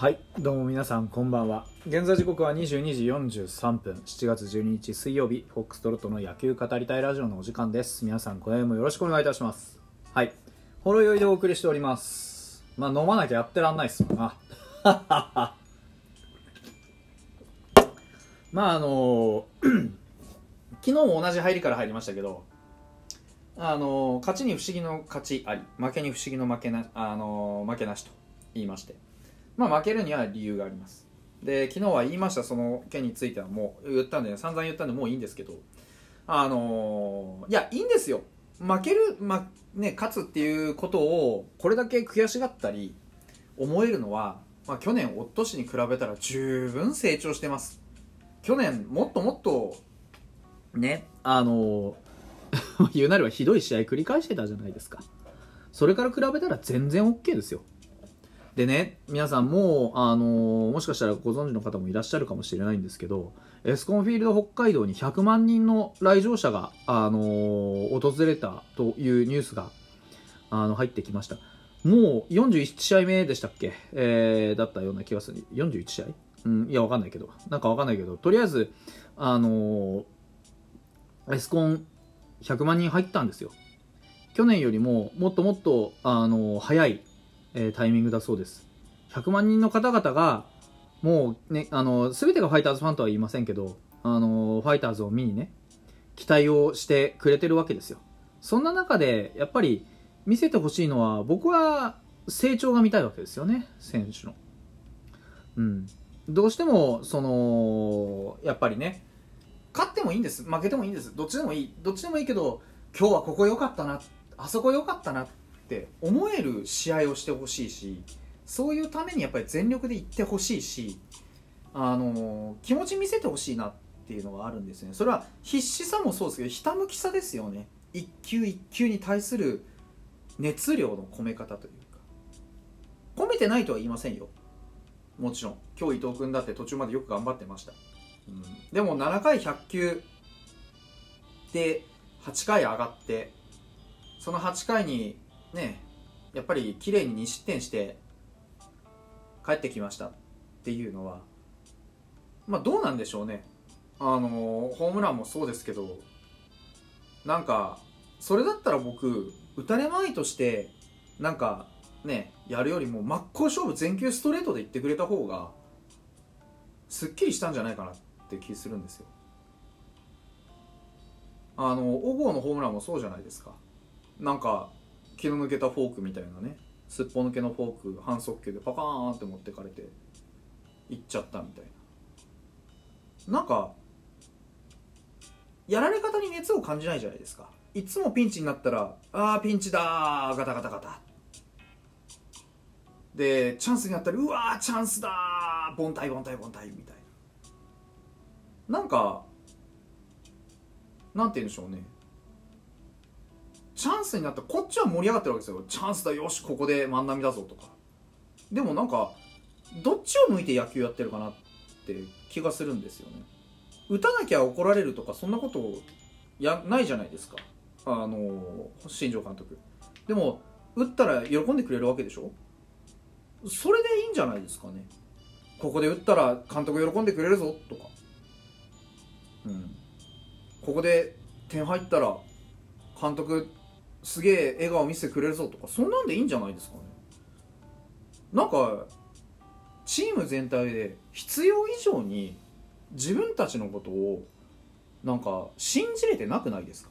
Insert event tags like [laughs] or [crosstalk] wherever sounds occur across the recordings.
はい。どうも皆さんこんばんは。現在時刻は22時43分。7月12日水曜日フォックストロットの野球語りたいラジオのお時間です。皆さん今夜もよろしくお願いいたします。はい。ほろ酔いでお送りしております。まあ飲まなきゃやってらんないっすもんな。[laughs] まああの [clears throat] 昨日も同じ入りから入りましたけどあの勝ちに不思議の勝ちあり負けに不思議の負けなあの負けなしと言いまして。まあ負けるには理由があります。で昨日は言いましたその件についてはもう言ったんで散々言ったんでもういいんですけどあのいやいいんですよ。負ける、まね、勝つっていうことをこれだけ悔しがったり思えるのは、まあ、去年おとしに比べたら十分成長してます。去年もっともっとねあの [laughs] 言うなればひどい試合繰り返してたじゃないですか。それから比べたら全然 OK ですよ。でね皆さんもう、あのーもしかしたらご存知の方もいらっしゃるかもしれないんですけどエスコンフィールド北海道に100万人の来場者が、あのー訪れたというニュースがあの入ってきました。もう41試合目でしたっけ、えーだったような気がする。41試合？うん、いやわかんないけど。なんかわかんないけど。とりあえずあのエスコン100万人入ったんですよ。去年よりももっともっと、あの早いえタイミングだそうです。100万人の方々がもうねあの全てがファイターズファンとは言いませんけどあのファイターズを見にね期待をしてくれてるわけですよ。そんな中でやっぱり見せてほしいのは僕は成長が見たいわけですよね選手の。うん。どうしてもそのやっぱりね勝ってもいいんです負けてもいいんですどっちでもいいどっちでもいいけど今日はここ良かったなあそこ良かったなっって思える試合をしてほしいしそういうためにやっぱり全力でいってほしいしあの気持ち見せてほしいなっていうのがあるんですね。それは必死さもそうですけどひたむきさですよね。一球一球に対する熱量の込め方というか。込めてないとは言いませんよ。もちろん。今日伊藤君だって途中までよく頑張ってました、うん、でも7回100球で8回上がってその8回にねやっぱり綺麗に2失点して帰ってきましたっていうのはまあどうなんでしょうね。あのホームランもそうですけどなんかそれだったら僕打たれまいとしてなんかねやるよりも真っ向勝負全球ストレートでいってくれた方がすっきりしたんじゃないかなって気するんですよ。あの小郷のホームランもそうじゃないですか。なんか気の抜けたフォークみたいなね。すっぽ抜けのフォーク反則球でパカーンって持ってかれていっちゃったみたいな。なんかやられ方に熱を感じないじゃないですか。いつもピンチになったら「あーピンチだーガタガタガタ」でチャンスになったら「うわーチャンスだー凡退凡退凡退」みたいな。なんかなんて言うんでしょうね。チャンスになったこっちは盛り上がってるわけですよ。チャンスだよしここで万波だぞとか。でもなんかどっちを向いて野球やってるかなって気がするんですよね。打たなきゃ怒られるとかそんなことやないじゃないですか。あの新庄監督。でも打ったら喜んでくれるわけでしょ？それでいいんじゃないですかね。ここで打ったら監督喜んでくれるぞとか。うん。ここで点入ったら監督すげえ笑顔見せてくれるぞとかそんなんでいいんじゃないですかね。なんかチーム全体で必要以上に自分たちのことをなんか信じれてなくないですか？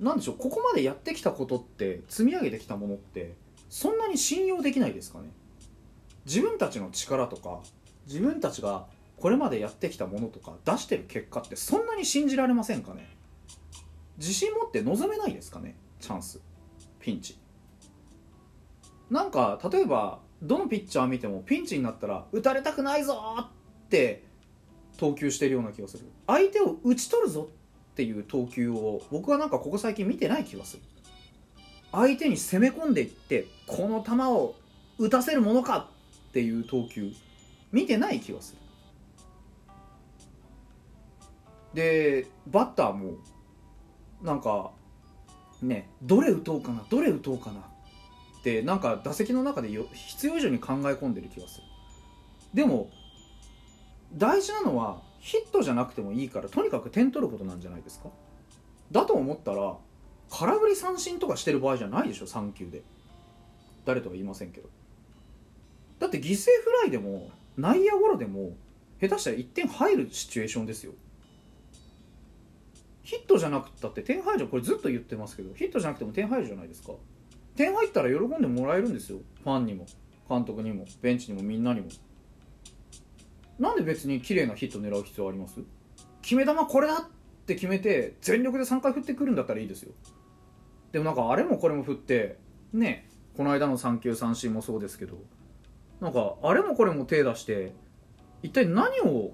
なんでしょうここまでやってきたことって積み上げてきたものってそんなに信用できないですかね？自分たちの力とか自分たちがこれまでやってきたものとか出してる結果ってそんなに信じられませんかね？自信持って望めないですかね？チャンス。ピンチ。なんか例えばどのピッチャー見てもピンチになったら打たれたくないぞって投球してるような気がする。相手を打ち取るぞっていう投球を僕はなんかここ最近見てない気がする。相手に攻め込んでいってこの球を打たせるものかっていう投球見てない気がする。でバッターもなんかねどれ打とうかなどれ打とうかなってなんか打席の中でよ必要以上に考え込んでる気がする。でも大事なのはヒットじゃなくてもいいからとにかく点取ることなんじゃないですか。だと思ったら空振り三振とかしてる場合じゃないでしょ3球で。誰とは言いませんけど。だって犠牲フライでも内野ゴロでも下手したら1点入るシチュエーションですよ。ヒットじゃなくたって点入るこれずっと言ってますけどヒットじゃなくても点入るじゃないですか。点入ったら喜んでもらえるんですよ。ファンにも。監督にも。ベンチにもみんなにも。なんで別に綺麗なヒット狙う必要あります？決め球これだって決めて全力で3回振ってくるんだったらいいですよ。でもなんかあれもこれも振ってねこの間の3球三振もそうですけどなんかあれもこれも手出して一体何を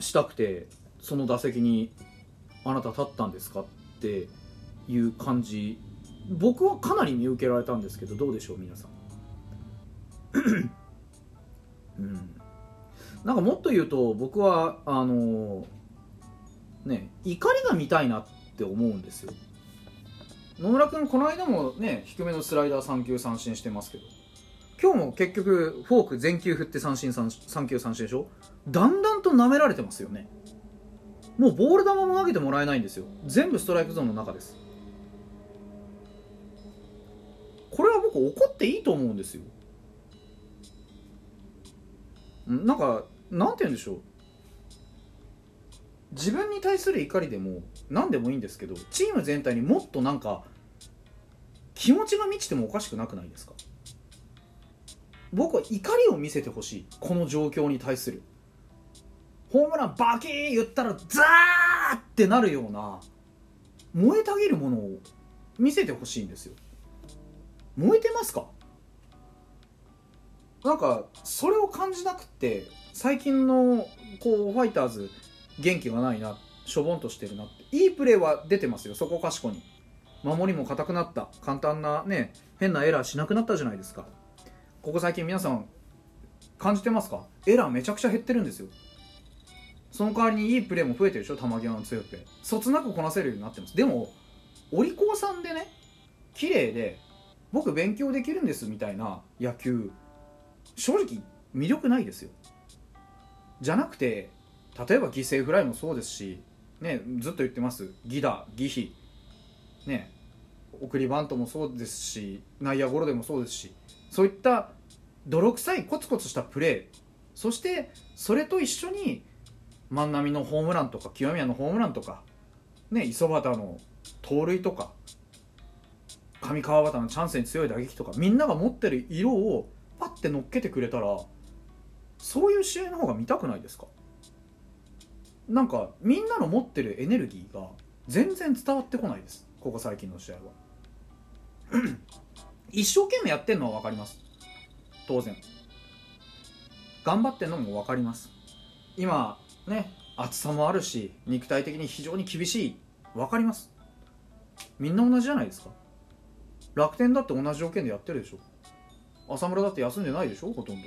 したくてその打席にあなた立ったんですか？っていう感じ。僕はかなり見受けられたんですけどどうでしょう皆さん。うん。なんかもっと言うと僕はあのね怒りが見たいなって思うんですよ。野村君この間もね低めのスライダー3球三振してますけど。今日も結局フォーク全球振って三振 3, 3球三振でしょ？だんだんと舐められてますよね。もうボール球も投げてもらえないんですよ。全部ストライクゾーンの中です。これは僕怒っていいと思うんですよ。なんかなんて言うんでしょう。自分に対する怒りでも何でもいいんですけどチーム全体にもっとなんか気持ちが満ちてもおかしくなくないですか？僕は怒りを見せてほしい。この状況に対する。ホームランバキー言ったらザーってなるような燃えたぎるものを見せてほしいんですよ。燃えてますか？なんかそれを感じなくって最近のこうファイターズ元気がないなしょぼんとしてるなって。いいプレーは出てますよそこかしこに。守りも硬くなった。簡単なね変なエラーしなくなったじゃないですか。ここ最近皆さん感じてますか？エラーめちゃくちゃ減ってるんですよ。その代わりにいいプレーも増えてるでしょ？球際の強いプレーそつなくこなせるようになってます。でもお利口さんでね綺麗で僕勉強できるんですみたいな野球正直魅力ないですよ。じゃなくて例えば犠牲フライもそうですし、ね、ずっと言ってます。犠打犠飛ね送りバントもそうですし内野ゴロでもそうですしそういった泥臭いコツコツしたプレー。そしてそれと一緒に万波のホームランとか清宮のホームランとか、ね、磯端の盗塁とか上川端のチャンスに強い打撃とかみんなが持ってる色をパッて乗っけてくれたらそういう試合の方が見たくないですか？なんかみんなの持ってるエネルギーが全然伝わってこないですここ最近の試合は。[clears throat] 一生懸命やってんのは分かります。当然。頑張ってんのも分かります。今ね暑さもあるし肉体的に非常に厳しい。分かります。みんな同じじゃないですか。楽天だって同じ条件でやってるでしょ。浅村だって休んでないでしょほとんど。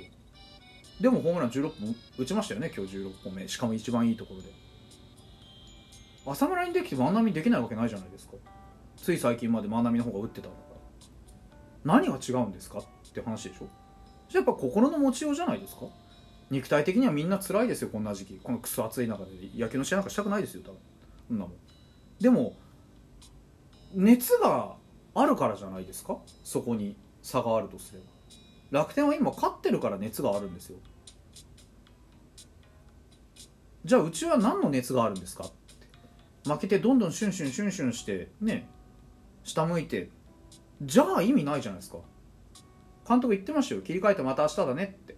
でもホームラン16本打ちましたよね今日16本目。しかも一番いいところで。浅村にできて万波できないわけないじゃないですか。つい最近まで万波の方が打ってたんだから。何が違うんですかって話でしょ。じゃやっぱ心の持ちようじゃないですか。肉体的にはみんな辛いですよこんな時期。このクソ暑い中で。野球の試合なんかしたくないですよ多分。そんなもん。でも熱があるからじゃないですか？そこに差があるとすれば。楽天は今勝ってるから熱があるんですよ。じゃあうちは何の熱があるんですか？って負けてどんどんシュンシュンシュンシュンしてね下向いて。じゃあ意味ないじゃないですか。監督言ってましたよ。切り替えてまた明日だねって。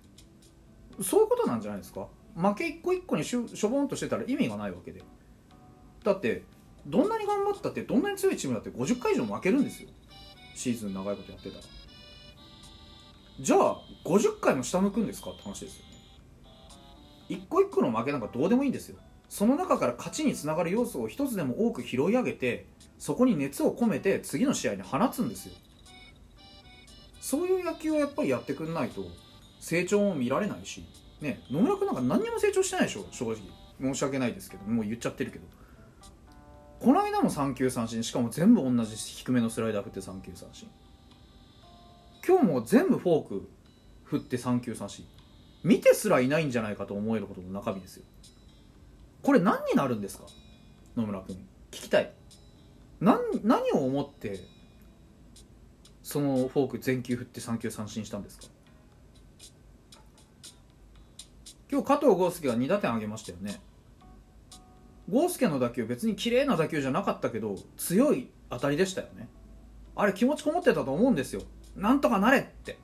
そういうことなんじゃないですか？負け一個一個にしょしょぼんとしてたら意味がないわけで。だってどんなに頑張ったってどんなに強いチームだって50回以上負けるんですよ。シーズン長いことやってたら。じゃあ50回も下向くんですかって話ですよね。一個一個の負けなんかどうでもいいんですよ。その中から勝ちにつながる要素を一つでも多く拾い上げてそこに熱を込めて次の試合に放つんですよ。そういう野球をやっぱりやってくんないと成長も見られないしね野村君なんか何にも成長してないでしょ正直。申し訳ないですけどもう言っちゃってるけど。この間も3球三振しかも全部同じ低めのスライダー振って3球三振。今日も全部フォーク振って3球三振。見てすらいないんじゃないかと思えるほどの中身ですよ。これ何になるんですか？野村君。聞きたい。何何を思ってそのフォーク全球振って3球三振したんですか？今日加藤豪介が2打点挙げましたよね。豪介の打球別に綺麗な打球じゃなかったけど強い当たりでしたよね。あれ気持ちこもってたと思うんですよ。なんとかなれって。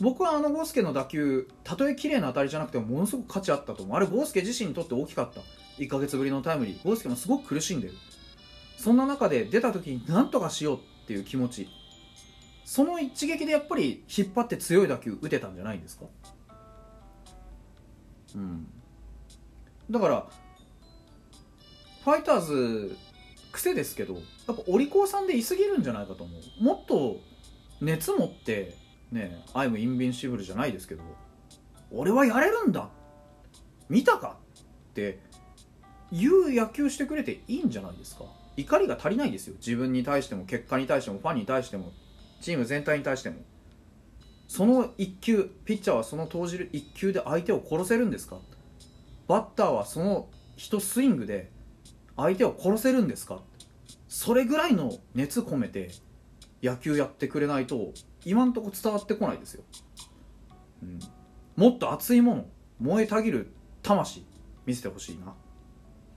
僕はあのゴースケの打球たとえ綺麗な当たりじゃなくてもものすごく価値あったと思う。あれゴースケ自身にとって大きかった。1ヶ月ぶりのタイムリー。ゴースケもすごく苦しんでる。そんな中で出た時に何とかしようっていう気持ち。その一撃でやっぱり引っ張って強い打球打てたんじゃないんですか。うん。だからファイターズ癖ですけどやっぱお利口さんでいすぎるんじゃないかと思う。もっと熱持ってね「アイムインビンシブル」じゃないですけど俺はやれるんだ。見たかって言う野球してくれていいんじゃないですか。怒りが足りないですよ。自分に対しても結果に対してもファンに対してもチーム全体に対してもその1球ピッチャーはその投じる1球で相手を殺せるんですか？バッターはその一スイングで相手を殺せるんですか？それぐらいの熱込めて野球やってくれないと今んとこ伝わってこないですよ、うん、もっと熱いもの燃えたぎる魂見せてほしいな。